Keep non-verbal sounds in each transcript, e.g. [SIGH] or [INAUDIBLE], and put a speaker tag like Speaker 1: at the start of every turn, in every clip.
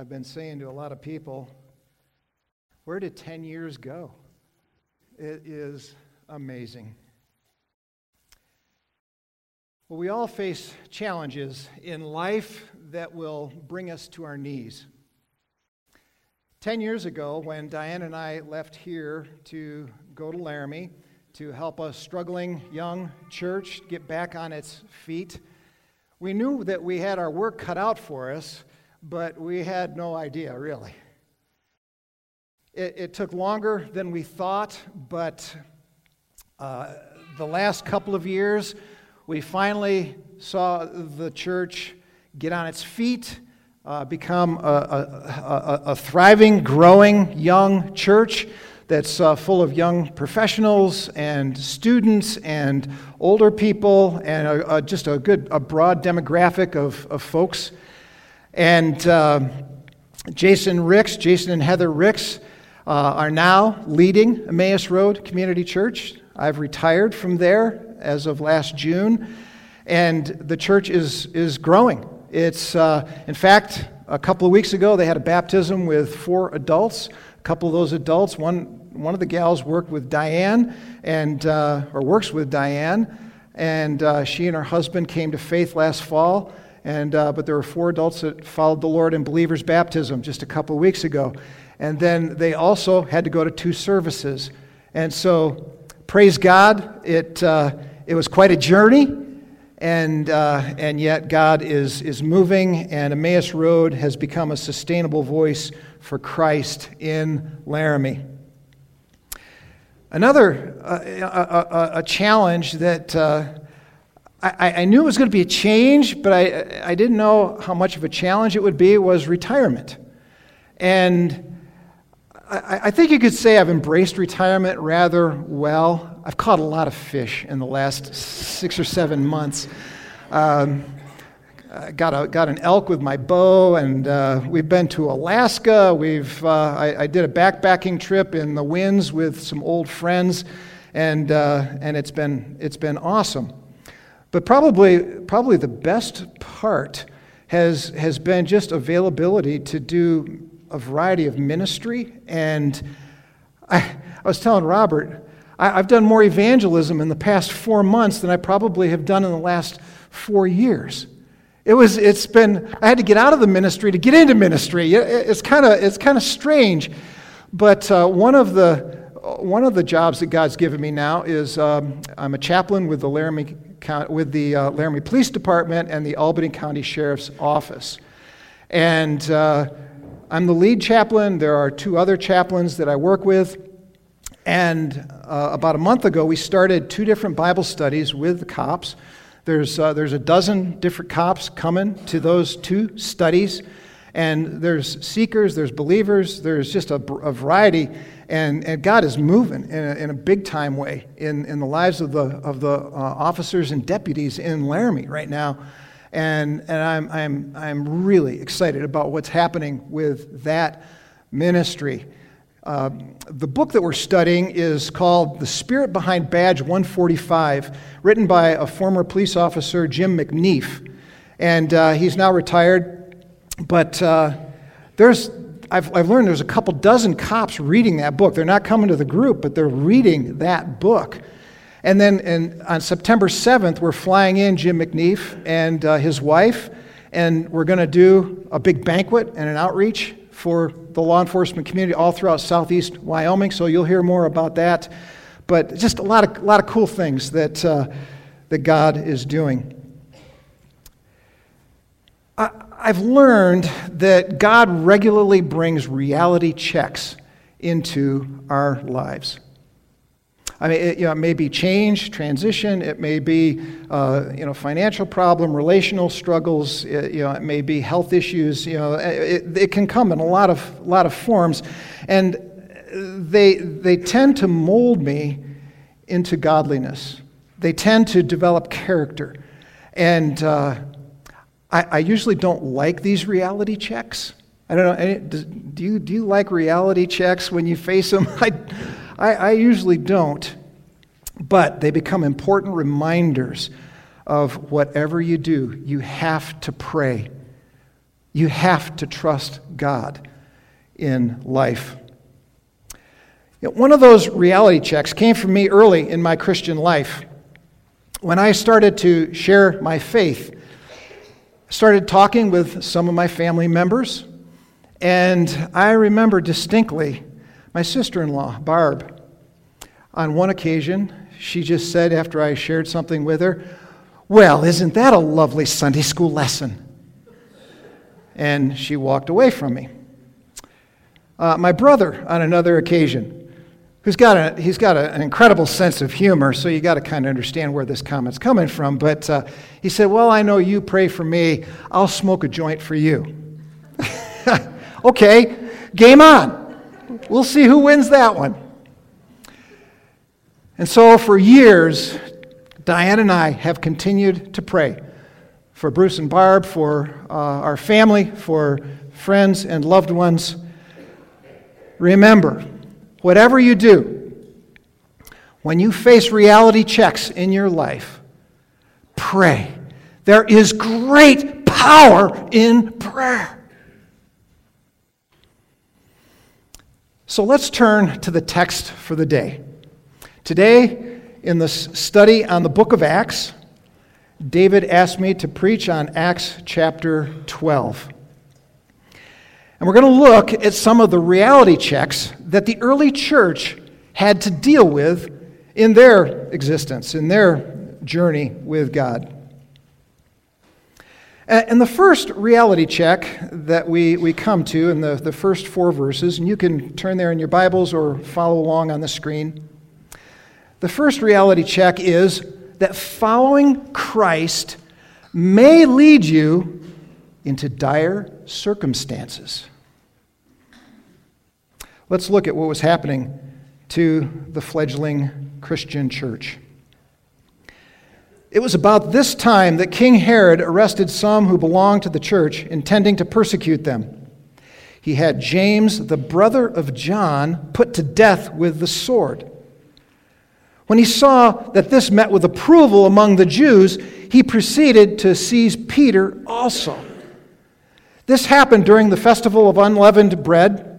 Speaker 1: I've been saying to a lot of people, where did 10 years go? It is amazing. Well, we all face challenges in life that will bring us to our knees. Ten years ago, when Diane and I left here to go to Laramie to help a struggling young church get back on its feet, we knew that we had our work cut out for us, but we had no idea, really. It, it took longer than we thought, but uh, the last couple of years, we finally saw the church get on its feet, uh, become a, a, a, a, thriving, growing young church that's uh, full of young professionals and students and older people and just a good, a broad demographic of, of folks. And uh, Jason Ricks, Jason and Heather Ricks, uh, are now leading Emmaus Road Community Church. I've retired from there as of last June, and the church is, is growing. It's, uh, in fact, a couple of weeks ago, they had a baptism with four adults. A couple of those adults, one, one of the gals worked with Diane, and, uh, or works with Diane, and uh, she and her husband came to faith last fall. And, uh, but there were four adults that followed the Lord in believers' baptism just a couple of weeks ago. And then they also had to go to two services. And so, praise God, it, uh, it was quite a journey. And, uh, and yet, God is, is moving, and Emmaus Road has become a sustainable voice for Christ in Laramie. Another uh, a, a, a, challenge that uh, I, I, knew it was going to be a change, but I, I didn't know how much of a challenge it would be was retirement. And I, I think you could say I've embraced retirement rather well. I've caught a lot of fish in the last six or seven months. Um, got, a, got an elk with my bow, and uh, we've been to Alaska. We've, uh, I, I, did a backpacking trip in the winds with some old friends, and, uh, and it's, been, it's been awesome. But probably, probably the best part has, has been just availability to do a variety of ministry. And I, I was telling Robert, I, I've done more evangelism in the past four months than I probably have done in the last four years. It was, it's been, I had to get out of the ministry to get into ministry. It's kind of, it's kind of strange. But uh, one of the, one of the jobs that God's given me now is um, I'm a chaplain with the Laramie, with the uh, Laramie Police Department and the Albany County Sheriff's Office. And uh, I'm the lead chaplain. There are two other chaplains that I work with. And uh, about a month ago, we started two different Bible studies with the cops. There's, uh, there's a dozen different cops coming to those two studies. And there's seekers, there's believers, there's just a, a variety. And, and God is moving in a, in a big time way in, in the lives of the, of the uh, officers and deputies in Laramie right now. And, and I'm, I'm, I'm really excited about what's happening with that ministry. Uh, the book that we're studying is called The Spirit Behind Badge 145, written by a former police officer, Jim McNeff. And uh, he's now retired. But uh, there's, I've, I've learned there's a couple dozen cops reading that book. They're not coming to the group, but they're reading that book. And then in, on September 7th, we're flying in Jim McNeff and uh, his wife, and we're going to do a big banquet and an outreach for the law enforcement community all throughout southeast Wyoming. So you'll hear more about that. But just a lot of, a lot of cool things that, uh, that God is doing. I, I've learned that God regularly brings reality checks into our lives. I mean, it, you know, it may be change, transition. It may be, uh, you know, financial problem, relational struggles. It, you know, it may be health issues. You know, it, it can come in a lot of lot of forms, and they they tend to mold me into godliness. They tend to develop character, and uh, I, I usually don't like these reality checks. I don't know. Do you, do you like reality checks when you face them? [LAUGHS] I, I, I usually don't, but they become important reminders of whatever you do, you have to pray. You have to trust God in life. One of those reality checks came from me early in my Christian life. When I started to share my faith, started talking with some of my family members, and I remember distinctly my sister in law, Barb. On one occasion, she just said, after I shared something with her, Well, isn't that a lovely Sunday school lesson? And she walked away from me. Uh, my brother, on another occasion, who's got, a, he's got a, an incredible sense of humor, so you got to kind of understand where this comment's coming from. But uh, he said, Well, I know you pray for me, I'll smoke a joint for you. [LAUGHS] okay, game on. We'll see who wins that one. And so for years, Diane and I have continued to pray for Bruce and Barb, for uh, our family, for friends and loved ones. Remember, whatever you do, when you face reality checks in your life, pray. There is great power in prayer. So let's turn to the text for the day. Today, in the study on the book of Acts, David asked me to preach on Acts chapter 12. And we're going to look at some of the reality checks that the early church had to deal with in their existence, in their journey with God. And the first reality check that we, we come to in the, the first four verses, and you can turn there in your Bibles or follow along on the screen. The first reality check is that following Christ may lead you into dire circumstances. Let's look at what was happening to the fledgling Christian church. It was about this time that King Herod arrested some who belonged to the church, intending to persecute them. He had James, the brother of John, put to death with the sword. When he saw that this met with approval among the Jews, he proceeded to seize Peter also. This happened during the festival of unleavened bread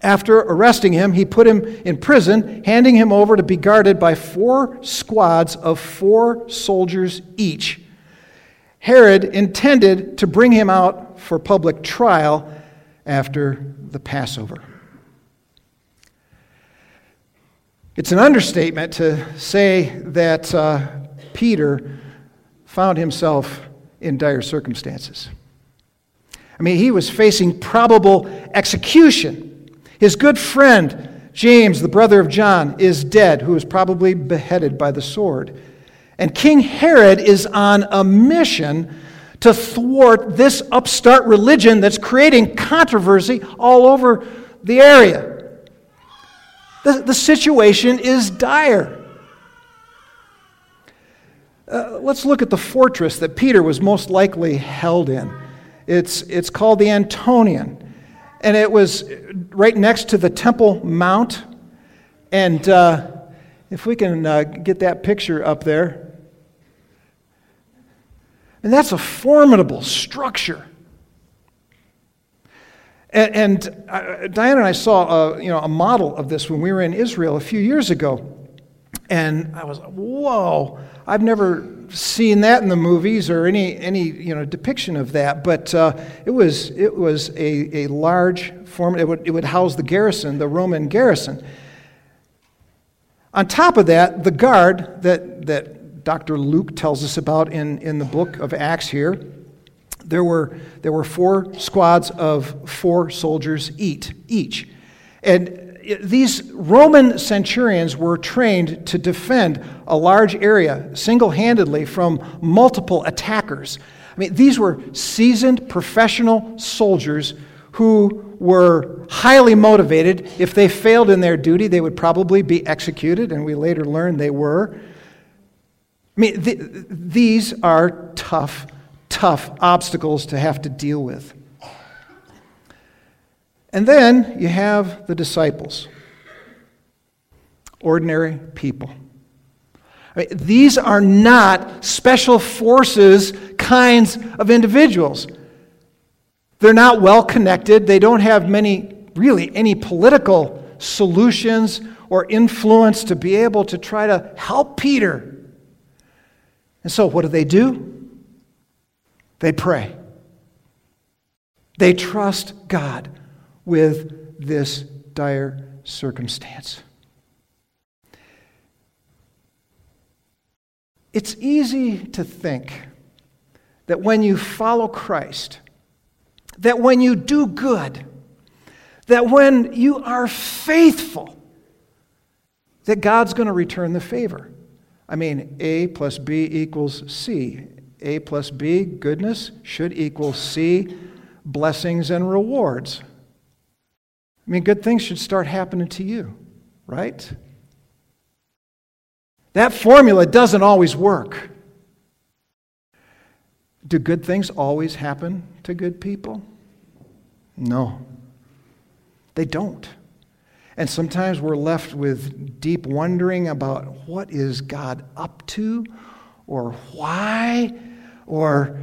Speaker 1: after arresting him, he put him in prison, handing him over to be guarded by four squads of four soldiers each. Herod intended to bring him out for public trial after the Passover. It's an understatement to say that uh, Peter found himself in dire circumstances. I mean, he was facing probable execution his good friend, James, the brother of John, is dead, who was probably beheaded by the sword. And King Herod is on a mission to thwart this upstart religion that's creating controversy all over the area. The, the situation is dire. Uh, let's look at the fortress that Peter was most likely held in. It's, it's called the Antonian and it was right next to the Temple Mount. And uh, if we can uh, get that picture up there, and that's a formidable structure. And, and uh, Diana and I saw a, you know, a model of this when we were in Israel a few years ago. And I was, whoa, I've never seen that in the movies or any, any you know, depiction of that, but uh, it was, it was a, a large form, it would, it would house the garrison, the Roman garrison. On top of that, the guard that, that Dr. Luke tells us about in, in the book of Acts here, there were, there were four squads of four soldiers each. And these Roman centurions were trained to defend a large area single handedly from multiple attackers. I mean, these were seasoned professional soldiers who were highly motivated. If they failed in their duty, they would probably be executed, and we later learned they were. I mean, th- these are tough, tough obstacles to have to deal with. And then you have the disciples, ordinary people. I mean, these are not special forces kinds of individuals. They're not well connected. They don't have many, really, any political solutions or influence to be able to try to help Peter. And so, what do they do? They pray. They trust God with this dire circumstance. It's easy to think that when you follow Christ, that when you do good, that when you are faithful, that God's going to return the favor. I mean, A plus B equals C. A plus B, goodness, should equal C, blessings and rewards. I mean, good things should start happening to you, right? That formula doesn't always work. Do good things always happen to good people? No, they don't. And sometimes we're left with deep wondering about what is God up to or why or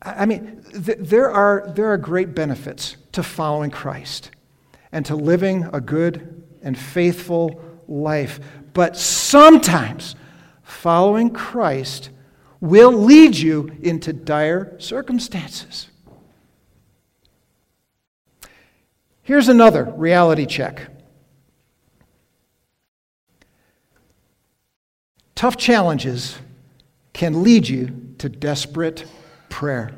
Speaker 1: I mean th- there are there are great benefits to following Christ and to living a good and faithful life. But sometimes following Christ will lead you into dire circumstances. Here's another reality check. Tough challenges can lead you to desperate prayer.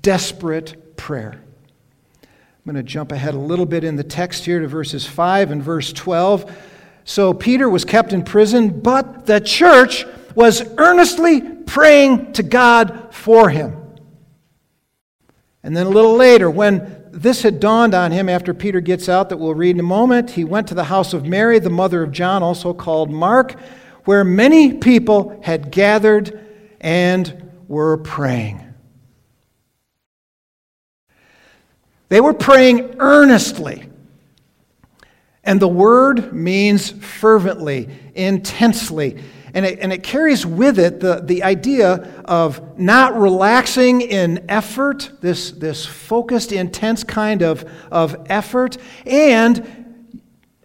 Speaker 1: Desperate prayer. I'm going to jump ahead a little bit in the text here to verses 5 and verse 12. So Peter was kept in prison, but the church was earnestly praying to God for him. And then a little later, when this had dawned on him after Peter gets out, that we'll read in a moment, he went to the house of Mary, the mother of John, also called Mark, where many people had gathered and were praying. They were praying earnestly. And the word means fervently, intensely. And it, and it carries with it the, the idea of not relaxing in effort, this, this focused, intense kind of, of effort, and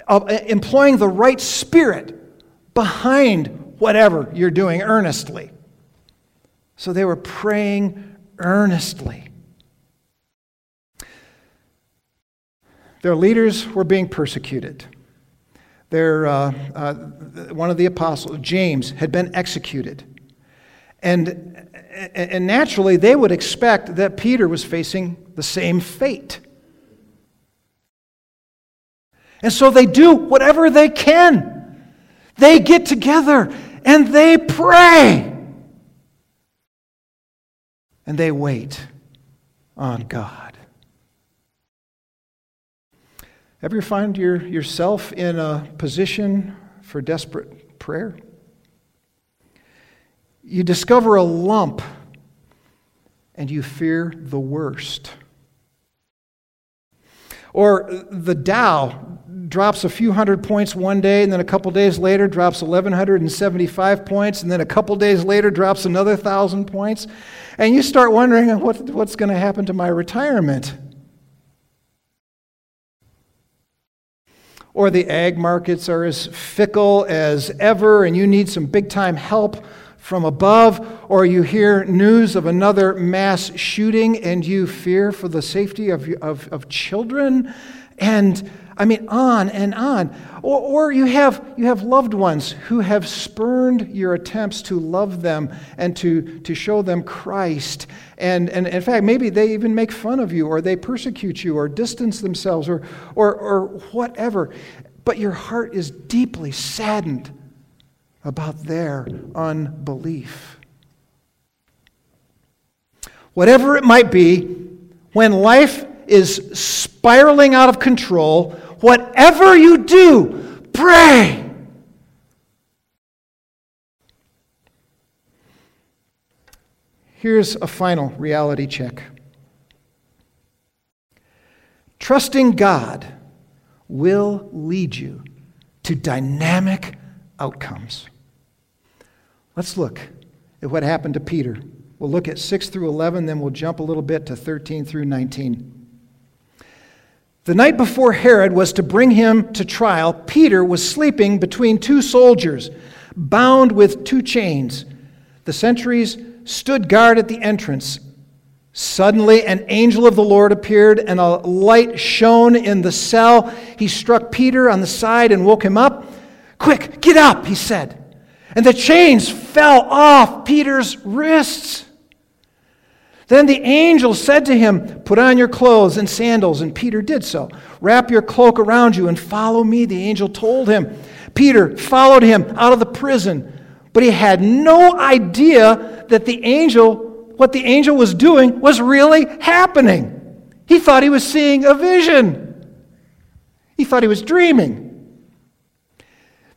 Speaker 1: of employing the right spirit behind whatever you're doing earnestly. So they were praying earnestly. Their leaders were being persecuted. Their, uh, uh, one of the apostles, James, had been executed. And, and naturally, they would expect that Peter was facing the same fate. And so they do whatever they can. They get together and they pray. And they wait on God. Ever find your, yourself in a position for desperate prayer? You discover a lump and you fear the worst. Or the Dow drops a few hundred points one day, and then a couple days later drops 1,175 points, and then a couple days later drops another 1,000 points. And you start wondering what, what's going to happen to my retirement. Or the ag markets are as fickle as ever and you need some big time help from above, or you hear news of another mass shooting and you fear for the safety of, of, of children, and I mean, on and on. Or, or you, have, you have loved ones who have spurned your attempts to love them and to, to show them Christ. And, and in fact, maybe they even make fun of you, or they persecute you, or distance themselves, or, or, or whatever. But your heart is deeply saddened about their unbelief. Whatever it might be, when life is spiraling out of control, whatever you do, pray. Here's a final reality check. Trusting God will lead you to dynamic outcomes. Let's look at what happened to Peter We'll look at 6 through 11, then we'll jump a little bit to 13 through 19. The night before Herod was to bring him to trial, Peter was sleeping between two soldiers, bound with two chains. The sentries stood guard at the entrance. Suddenly, an angel of the Lord appeared, and a light shone in the cell. He struck Peter on the side and woke him up. Quick, get up, he said. And the chains fell off Peter's wrists. Then the angel said to him, Put on your clothes and sandals. And Peter did so. Wrap your cloak around you and follow me, the angel told him. Peter followed him out of the prison, but he had no idea that the angel, what the angel was doing, was really happening. He thought he was seeing a vision, he thought he was dreaming.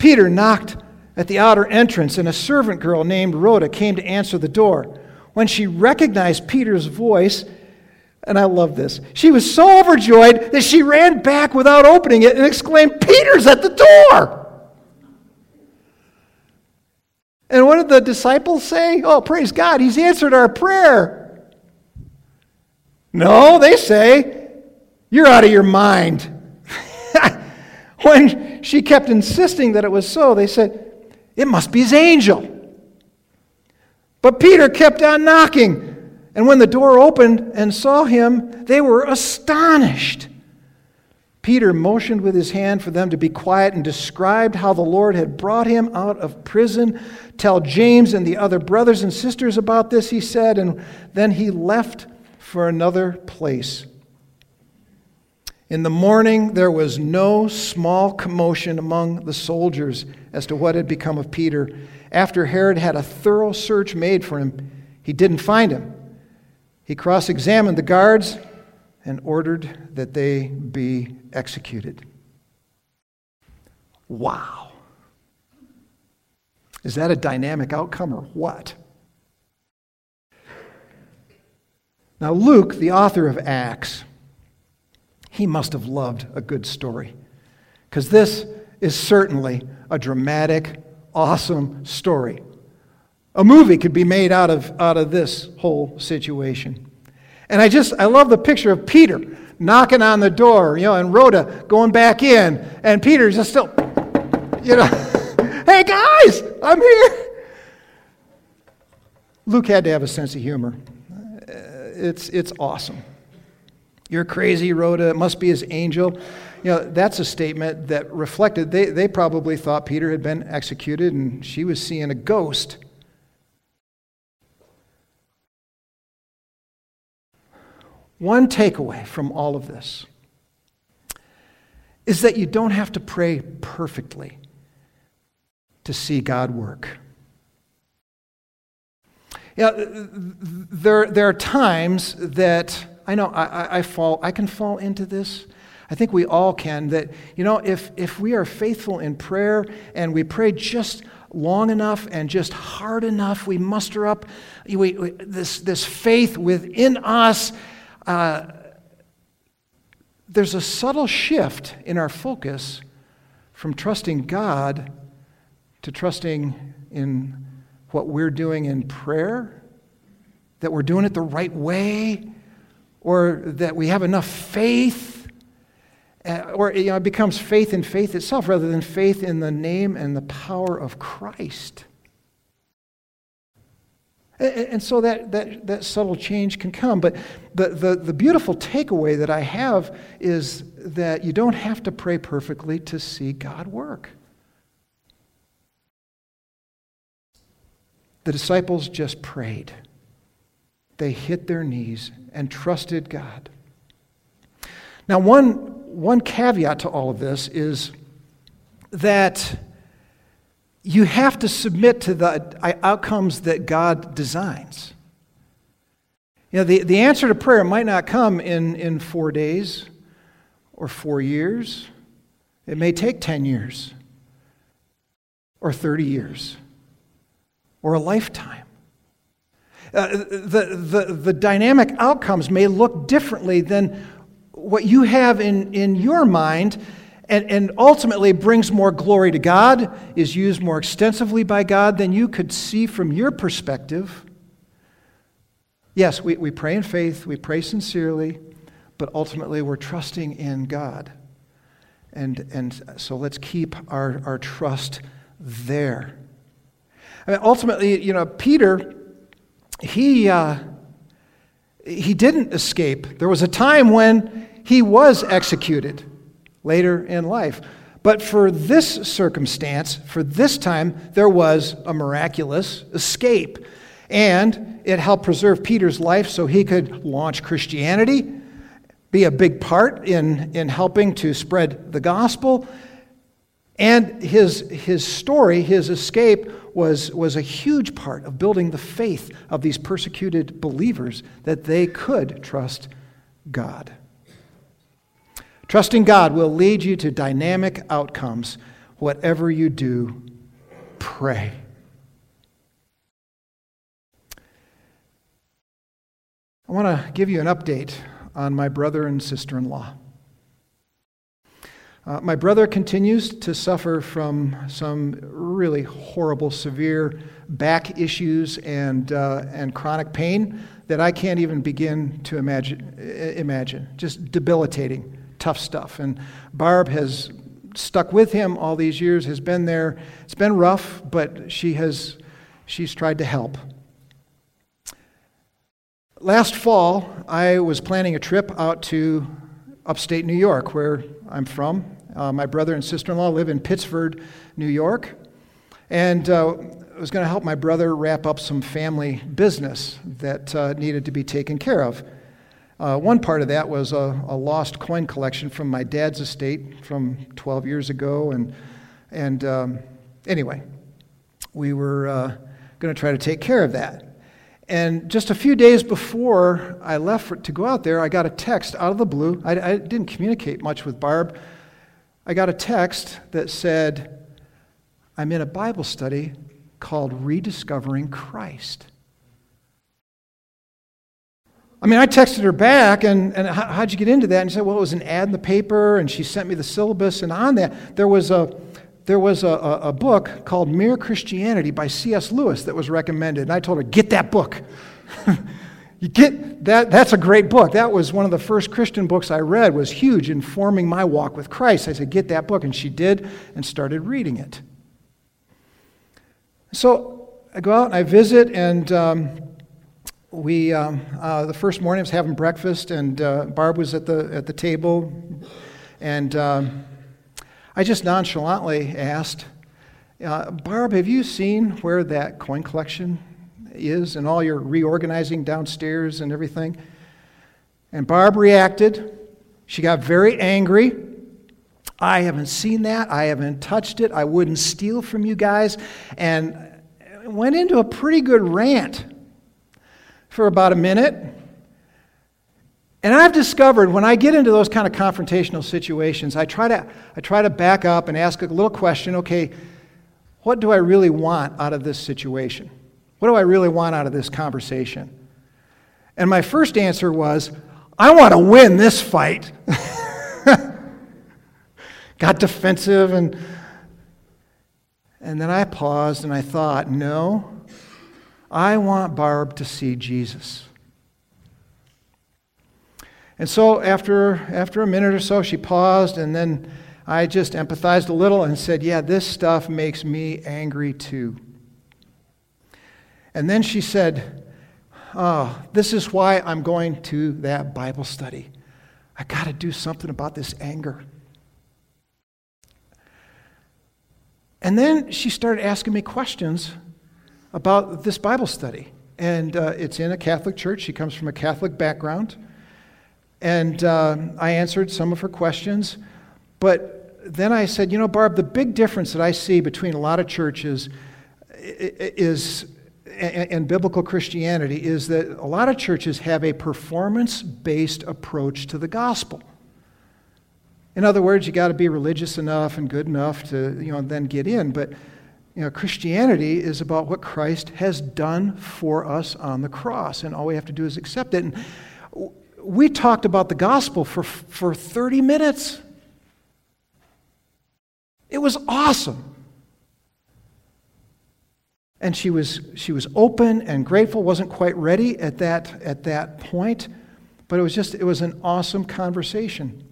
Speaker 1: Peter knocked at the outer entrance, and a servant girl named Rhoda came to answer the door. When she recognized Peter's voice, and I love this, she was so overjoyed that she ran back without opening it and exclaimed, Peter's at the door! And what did the disciples say? Oh, praise God, he's answered our prayer. No, they say, You're out of your mind. When she kept insisting that it was so, they said, It must be his angel. But Peter kept on knocking. And when the door opened and saw him, they were astonished. Peter motioned with his hand for them to be quiet and described how the Lord had brought him out of prison. Tell James and the other brothers and sisters about this, he said, and then he left for another place. In the morning, there was no small commotion among the soldiers as to what had become of Peter. After Herod had a thorough search made for him, he didn't find him. He cross examined the guards and ordered that they be executed. Wow. Is that a dynamic outcome or what? Now, Luke, the author of Acts, he must have loved a good story. Because this is certainly a dramatic, awesome story. A movie could be made out of, out of this whole situation. And I just, I love the picture of Peter knocking on the door, you know, and Rhoda going back in, and Peter's just still, you know, [LAUGHS] hey guys, I'm here. Luke had to have a sense of humor. Uh, it's, it's awesome. You're crazy, Rhoda. It must be his angel. You know, that's a statement that reflected, they, they probably thought Peter had been executed and she was seeing a ghost. One takeaway from all of this is that you don't have to pray perfectly to see God work. Yeah, there, there are times that I know I, I, fall, I can fall into this. I think we all can. That, you know, if, if we are faithful in prayer and we pray just long enough and just hard enough, we muster up we, we, this, this faith within us. Uh, there's a subtle shift in our focus from trusting God to trusting in what we're doing in prayer, that we're doing it the right way, or that we have enough faith, uh, or you know, it becomes faith in faith itself rather than faith in the name and the power of Christ. And, so that, that, that subtle change can come. But the, the, the beautiful takeaway that I have is that you don't have to pray perfectly to see God work. The disciples just prayed they hit their knees and trusted God. Now, one, one caveat to all of this is that you have to submit to the outcomes that God designs. You know, the, the answer to prayer might not come in, in four days or four years. It may take 10 years or 30 years or a lifetime. Uh, the, the, the dynamic outcomes may look differently than what you have in, in your mind and, and ultimately brings more glory to God, is used more extensively by God than you could see from your perspective. Yes, we, we pray in faith, we pray sincerely, but ultimately we're trusting in God. And, and so let's keep our, our trust there. I mean, ultimately, you know, Peter, he, uh, he didn't escape. There was a time when he was executed later in life. But for this circumstance, for this time, there was a miraculous escape. And it helped preserve Peter's life so he could launch Christianity, be a big part in, in helping to spread the gospel. And his, his story, his escape, was, was a huge part of building the faith of these persecuted believers that they could trust God. Trusting God will lead you to dynamic outcomes. Whatever you do, pray. I want to give you an update on my brother and sister in law. Uh, my brother continues to suffer from some really horrible, severe back issues and, uh, and chronic pain that I can't even begin to imagine, imagine. Just debilitating, tough stuff. And Barb has stuck with him all these years, has been there. It's been rough, but she has, she's tried to help. Last fall, I was planning a trip out to upstate New York, where I'm from. Uh, my brother and sister in law live in Pittsford, New York. And uh, I was going to help my brother wrap up some family business that uh, needed to be taken care of. Uh, one part of that was a, a, lost coin collection from my dad's estate from 12 years ago. And, and um, anyway, we were uh, going to try to take care of that. And just a few days before I left for, to go out there, I got a text out of the blue. I, I didn't communicate much with Barb. I got a text that said, I'm in a Bible study called Rediscovering Christ. I mean, I texted her back, and, and how'd you get into that? And she said, well, it was an ad in the paper, and she sent me the syllabus, and on that, there was a, there was a, a, a book called Mere Christianity by C.S. Lewis that was recommended. And I told her, get that book. [LAUGHS] you get that, that's a great book. That was one of the first Christian books I read, was huge in forming my walk with Christ. I said, get that book. And she did and started reading it. So I go out and I visit, and um, we, um, uh, the first morning I was having breakfast, and uh, Barb was at the, at the table, and um, I just nonchalantly asked, uh, Barb, have you seen where that coin collection is and all your reorganizing downstairs and everything? And Barb reacted. She got very angry. I haven't seen that. I haven't touched it. I wouldn't steal from you guys. And went into a pretty good rant for about a minute. And I've discovered when I get into those kind of confrontational situations, I try to, I try to back up and ask a little question okay, what do I really want out of this situation? What do I really want out of this conversation? And my first answer was, I want to win this fight. [LAUGHS] Got defensive and and then I paused and I thought, no, I want Barb to see Jesus. And so after, after a minute or so, she paused, and then I just empathized a little and said, Yeah, this stuff makes me angry too. And then she said, Oh, this is why I'm going to that Bible study. I got to do something about this anger. And then she started asking me questions about this Bible study. And uh, it's in a Catholic church. She comes from a Catholic background. And uh, I answered some of her questions. But then I said, you know, Barb, the big difference that I see between a lot of churches is and biblical Christianity is that a lot of churches have a performance based approach to the gospel. In other words, you got to be religious enough and good enough to, you know, then get in. But, you know, Christianity is about what Christ has done for us on the cross, and all we have to do is accept it. And we talked about the gospel for, for 30 minutes. It was awesome. And she was, she was open and grateful, wasn't quite ready at that, at that point, but it was just, it was an awesome conversation.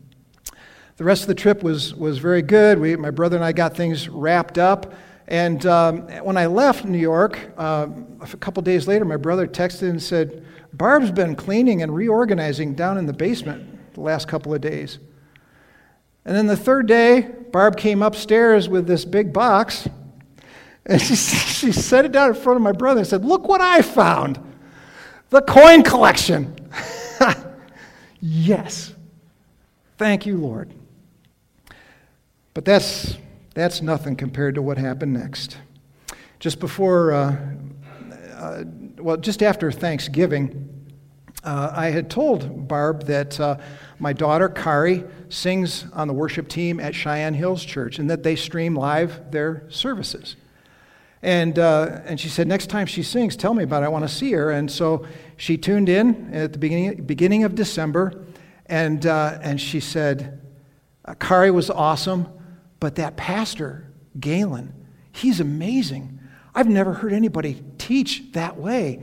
Speaker 1: The rest of the trip was, was very good. We, my brother and I got things wrapped up. And um, when I left New York, uh, a couple days later, my brother texted and said, Barb's been cleaning and reorganizing down in the basement the last couple of days. And then the third day, Barb came upstairs with this big box and she, [LAUGHS] she set it down in front of my brother and said, Look what I found the coin collection. [LAUGHS] yes. Thank you, Lord. But that's, that's nothing compared to what happened next. Just before, uh, uh, well, just after Thanksgiving, uh, I had told Barb that uh, my daughter, Kari, sings on the worship team at Cheyenne Hills Church and that they stream live their services. And, uh, and she said, next time she sings, tell me about it. I want to see her. And so she tuned in at the beginning, beginning of December, and, uh, and she said, uh, Kari was awesome, but that pastor, Galen, he's amazing. I've never heard anybody teach that way.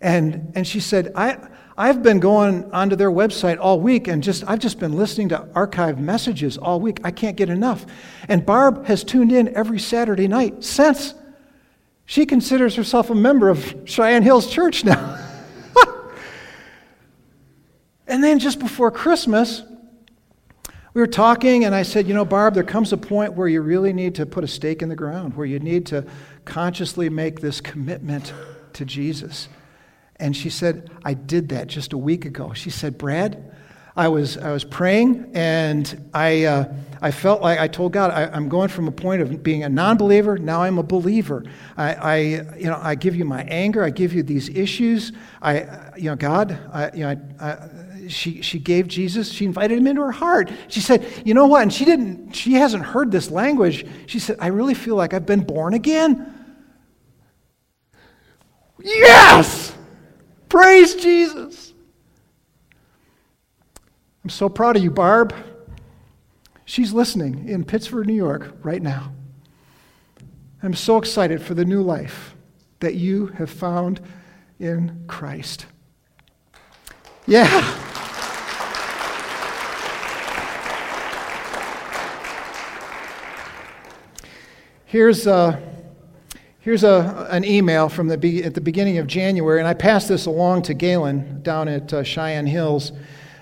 Speaker 1: And, and she said, I, I've been going onto their website all week and just I've just been listening to archived messages all week. I can't get enough. And Barb has tuned in every Saturday night since. She considers herself a member of Cheyenne Hills Church now. [LAUGHS] and then just before Christmas, we were talking, and I said, You know, Barb, there comes a point where you really need to put a stake in the ground, where you need to consciously make this commitment to Jesus. And she said, I did that just a week ago. She said, Brad, I was, I was praying and I, uh, I felt like I told God, I, am going from a point of being a non believer, now I'm a believer. I, I, you know, I give you my anger, I give you these issues. I, you know, God, I, you know, I, she, she gave Jesus, she invited him into her heart. She said, You know what? And she didn't, she hasn't heard this language. She said, I really feel like I've been born again. Yes! Praise Jesus. I'm so proud of you, Barb. She's listening in Pittsford, New York, right now. I'm so excited for the new life that you have found in Christ. Yeah. Here's, a, here's a, an email from the, at the beginning of January, and I passed this along to Galen down at uh, Cheyenne Hills.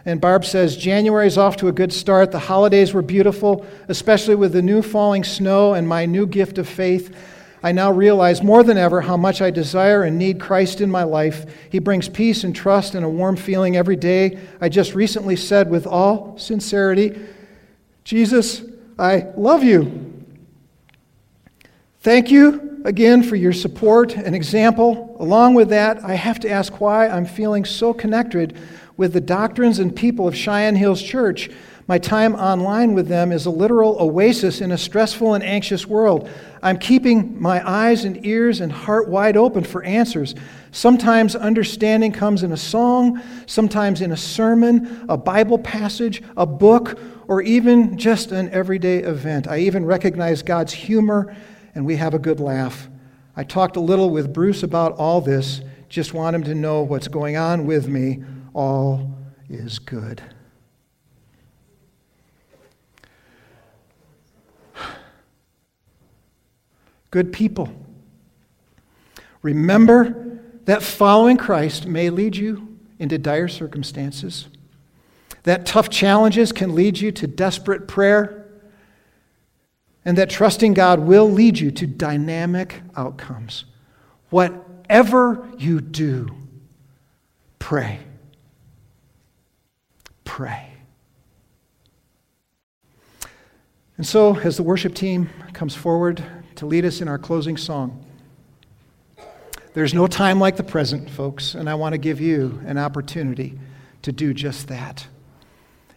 Speaker 1: And Barb says January is off to a good start. The holidays were beautiful, especially with the new falling snow and my new gift of faith. I now realize more than ever how much I desire and need Christ in my life. He brings peace and trust and a warm feeling every day. I just recently said with all sincerity, Jesus, I love you. Thank you again for your support and example. Along with that, I have to ask why I'm feeling so connected with the doctrines and people of Cheyenne Hills Church. My time online with them is a literal oasis in a stressful and anxious world. I'm keeping my eyes and ears and heart wide open for answers. Sometimes understanding comes in a song, sometimes in a sermon, a Bible passage, a book, or even just an everyday event. I even recognize God's humor, and we have a good laugh. I talked a little with Bruce about all this, just want him to know what's going on with me all is good. Good people, remember that following Christ may lead you into dire circumstances, that tough challenges can lead you to desperate prayer, and that trusting God will lead you to dynamic outcomes. Whatever you do, pray pray. And so, as the worship team comes forward to lead us in our closing song, there's no time like the present, folks, and I want to give you an opportunity to do just that.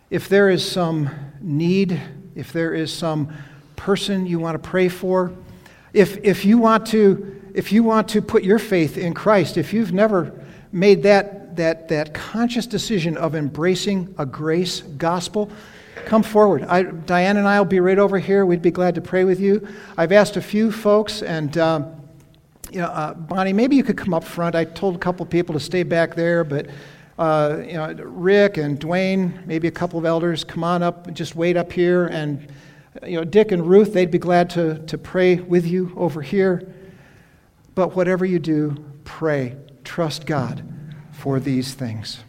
Speaker 1: If there is some need, if there is some person you want to pray for, if, if, you want to, if you want to put your faith in Christ, if you've never made that, that, that conscious decision of embracing a grace gospel, come forward. I, Diane and I will be right over here. We'd be glad to pray with you. I've asked a few folks, and um, you know, uh, Bonnie, maybe you could come up front. I told a couple people to stay back there, but uh, you know, Rick and Dwayne, maybe a couple of elders, come on up, just wait up here, and you know, Dick and Ruth, they'd be glad to, to pray with you over here. But whatever you do, pray, trust God for these things.